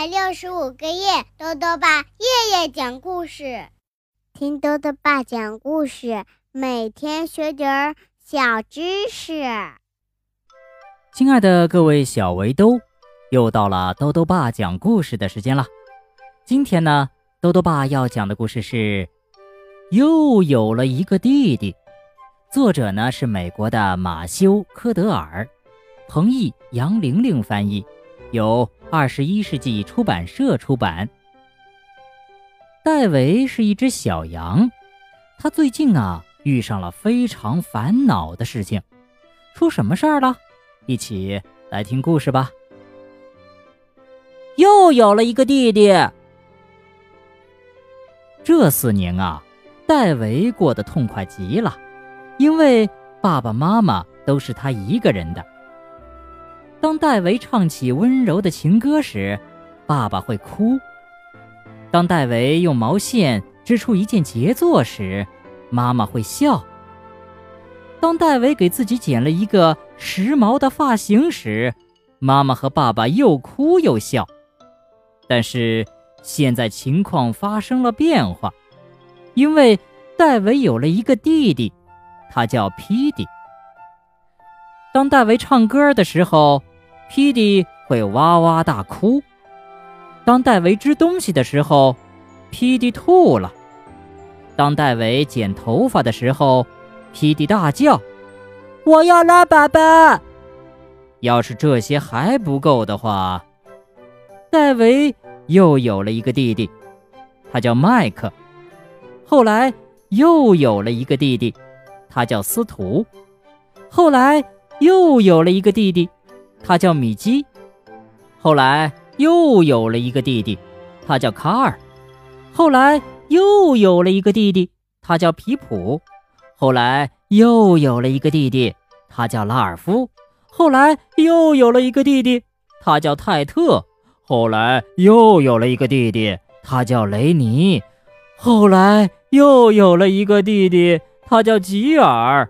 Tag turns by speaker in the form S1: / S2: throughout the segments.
S1: 百六十五个夜，豆豆爸夜夜讲故事，听豆豆爸讲故事，每天学点儿小知识。
S2: 亲爱的各位小围兜，又到了豆豆爸讲故事的时间了。今天呢，豆豆爸要讲的故事是又有了一个弟弟。作者呢是美国的马修·科德尔，彭毅、杨玲玲翻译，由二十一世纪出版社出版。戴维是一只小羊，他最近啊遇上了非常烦恼的事情，出什么事儿了？一起来听故事吧。又有了一个弟弟。这四年啊，戴维过得痛快极了。因为爸爸妈妈都是他一个人的。当戴维唱起温柔的情歌时，爸爸会哭；当戴维用毛线织出一件杰作时，妈妈会笑；当戴维给自己剪了一个时髦的发型时，妈妈和爸爸又哭又笑。但是现在情况发生了变化，因为戴维有了一个弟弟。他叫皮迪。当戴维唱歌的时候，皮迪会哇哇大哭；当戴维织东西的时候，皮迪吐了；当戴维剪头发的时候，皮迪大叫：“我要拉粑粑！”要是这些还不够的话，戴维又有了一个弟弟，他叫麦克。后来又有了一个弟弟。他叫司徒，后来又有了一个弟弟，他叫米基，后来又有了一个弟弟，他叫卡尔，后来又有了一个弟弟，他叫皮普，后来又有了一个弟弟，他叫拉尔夫，后来又有了一个弟弟，他叫泰特，后来又有了一个弟弟，他叫雷尼，后来又有了一个弟弟。他叫吉尔，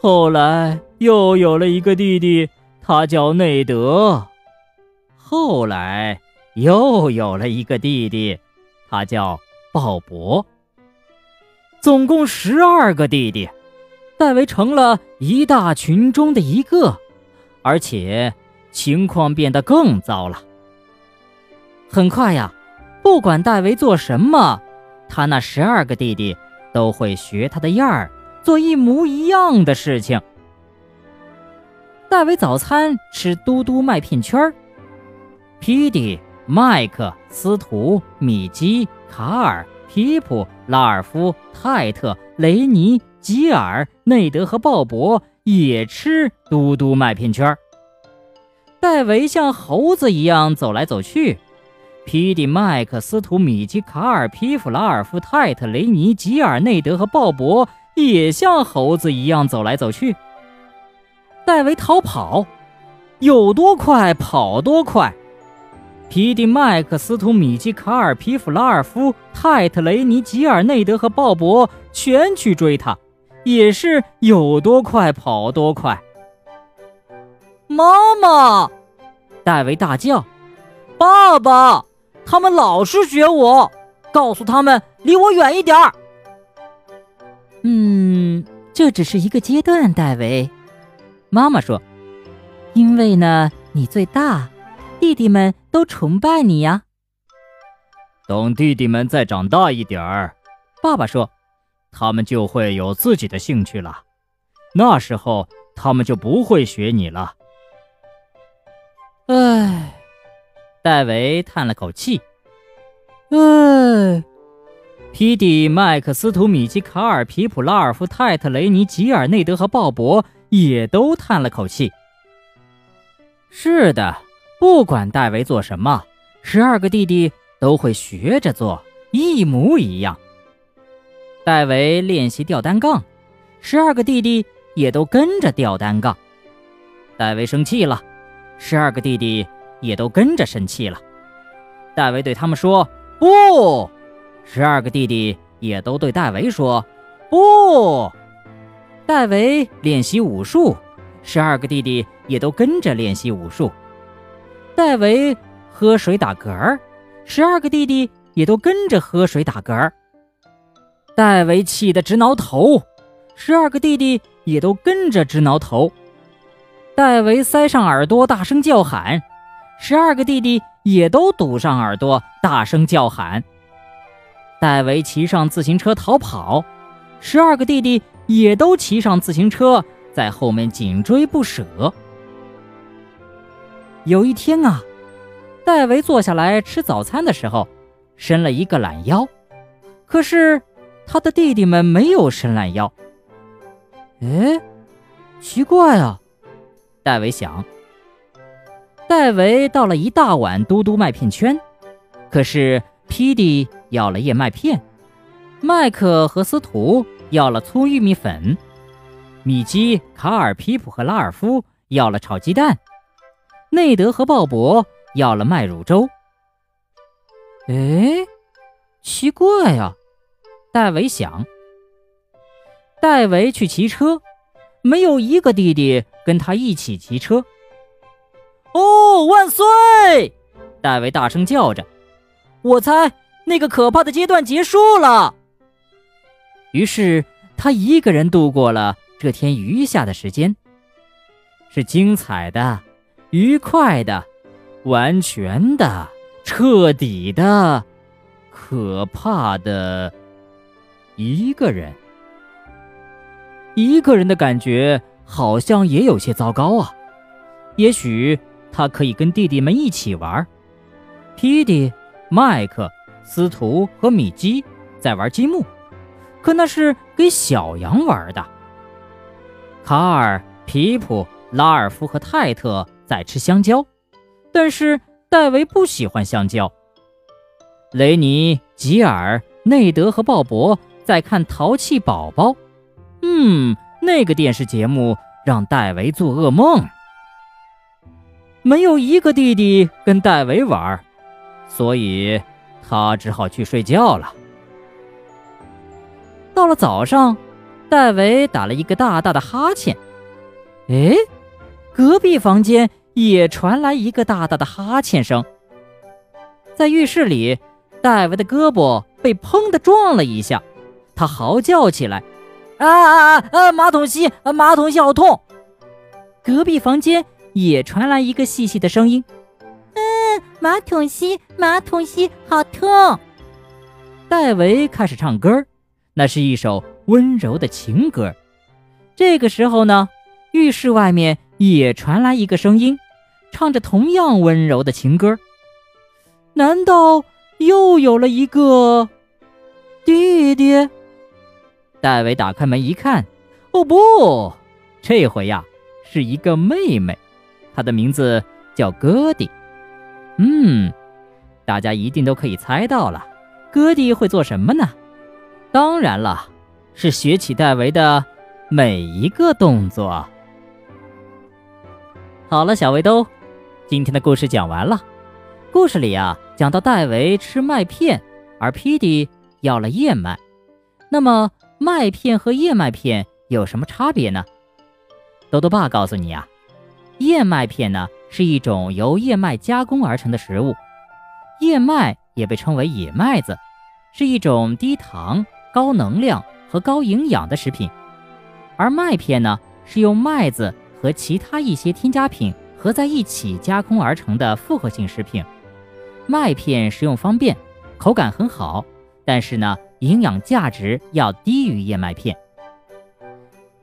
S2: 后来又有了一个弟弟，他叫内德，后来又有了一个弟弟，他叫鲍勃。总共十二个弟弟，戴维成了一大群中的一个，而且情况变得更糟了。很快呀，不管戴维做什么，他那十二个弟弟。都会学他的样儿，做一模一样的事情。戴维早餐吃嘟嘟麦片圈儿，皮迪、麦克、斯图、米基、卡尔、皮普、拉尔夫、泰特、雷尼、吉尔、内德和鲍勃也吃嘟嘟麦片圈儿。戴维像猴子一样走来走去。皮迪、麦克斯、图、米基、卡尔、皮普、拉尔夫、泰特、雷尼、吉尔、内德和鲍勃也像猴子一样走来走去。戴维逃跑，有多快跑多快。皮迪、麦克斯、图、米基、卡尔、皮弗、拉尔夫、泰特、雷尼、吉尔、内德和鲍勃全去追他，也是有多快跑多快。妈妈！戴维大叫：“爸爸！”他们老是学我，告诉他们离我远一点儿。嗯，这只是一个阶段，戴维。妈妈说：“因为呢，你最大，弟弟们都崇拜你呀。”等弟弟们再长大一点儿，爸爸说：“他们就会有自己的兴趣了，那时候他们就不会学你了。”唉。戴维叹了口气，唉，皮迪、麦克斯、图、米基、卡尔、皮普、拉尔夫、泰特、雷尼、吉尔、内德和鲍勃也都叹了口气。是的，不管戴维做什么，十二个弟弟都会学着做，一模一样。戴维练习吊单杠，十二个弟弟也都跟着吊单杠。戴维生气了，十二个弟弟。也都跟着生气了。戴维对他们说：“不！”十二个弟弟也都对戴维说：“不！”戴维练习武术，十二个弟弟也都跟着练习武术。戴维喝水打嗝儿，十二个弟弟也都跟着喝水打嗝儿。戴维气得直挠头，十二个弟弟也都跟着直挠头。戴维塞上耳朵大声叫喊，十二个弟弟也都堵上耳朵大声叫喊。戴维骑上自行车逃跑，十二个弟弟也都骑上自行车在后面紧追不舍。有一天啊，戴维坐下来吃早餐的时候，伸了一个懒腰，可是。他的弟弟们没有伸懒腰。哎，奇怪啊！戴维想。戴维倒了一大碗嘟嘟麦片圈，可是皮迪要了燕麦片，麦克和司徒要了粗玉米粉，米基、卡尔、皮普和拉尔夫要了炒鸡蛋，内德和鲍勃要了麦乳粥。哎，奇怪呀！戴维想，戴维去骑车，没有一个弟弟跟他一起骑车。哦，万岁！戴维大声叫着。我猜那个可怕的阶段结束了。于是他一个人度过了这天余下的时间，是精彩的、愉快的、完全的、彻底的、可怕的。一个人，一个人的感觉好像也有些糟糕啊。也许他可以跟弟弟们一起玩。皮迪、麦克、司徒和米基在玩积木，可那是给小羊玩的。卡尔、皮普、拉尔夫和泰特在吃香蕉，但是戴维不喜欢香蕉。雷尼、吉尔、内德和鲍勃。在看《淘气宝宝》，嗯，那个电视节目让戴维做噩梦。没有一个弟弟跟戴维玩，所以他只好去睡觉了。到了早上，戴维打了一个大大的哈欠。哎，隔壁房间也传来一个大大的哈欠声。在浴室里，戴维的胳膊被砰的撞了一下。他嚎叫起来：“啊啊啊！啊，马桶吸，马桶吸好痛！”隔壁房间也传来一个细细的声音：“
S3: 嗯，马桶吸，马桶吸好痛。”
S2: 戴维开始唱歌，那是一首温柔的情歌。这个时候呢，浴室外面也传来一个声音，唱着同样温柔的情歌。难道又有了一个弟弟？戴维打开门一看，哦不，这回呀是一个妹妹，她的名字叫戈迪。嗯，大家一定都可以猜到了，戈迪会做什么呢？当然了，是学起戴维的每一个动作。好了，小围兜，今天的故事讲完了。故事里啊，讲到戴维吃麦片，而皮迪要了燕麦，那么。麦片和燕麦片有什么差别呢？豆豆爸告诉你啊，燕麦片呢是一种由燕麦加工而成的食物，燕麦也被称为野麦子，是一种低糖、高能量和高营养的食品，而麦片呢是用麦子和其他一些添加品合在一起加工而成的复合性食品。麦片食用方便，口感很好，但是呢。营养价值要低于燕麦片。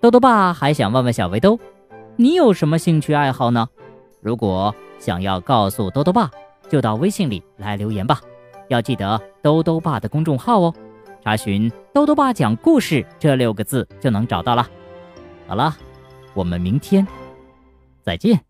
S2: 豆豆爸还想问问小围兜，你有什么兴趣爱好呢？如果想要告诉豆豆爸，就到微信里来留言吧。要记得兜兜爸的公众号哦，查询“兜兜爸讲故事”这六个字就能找到了。好了，我们明天再见。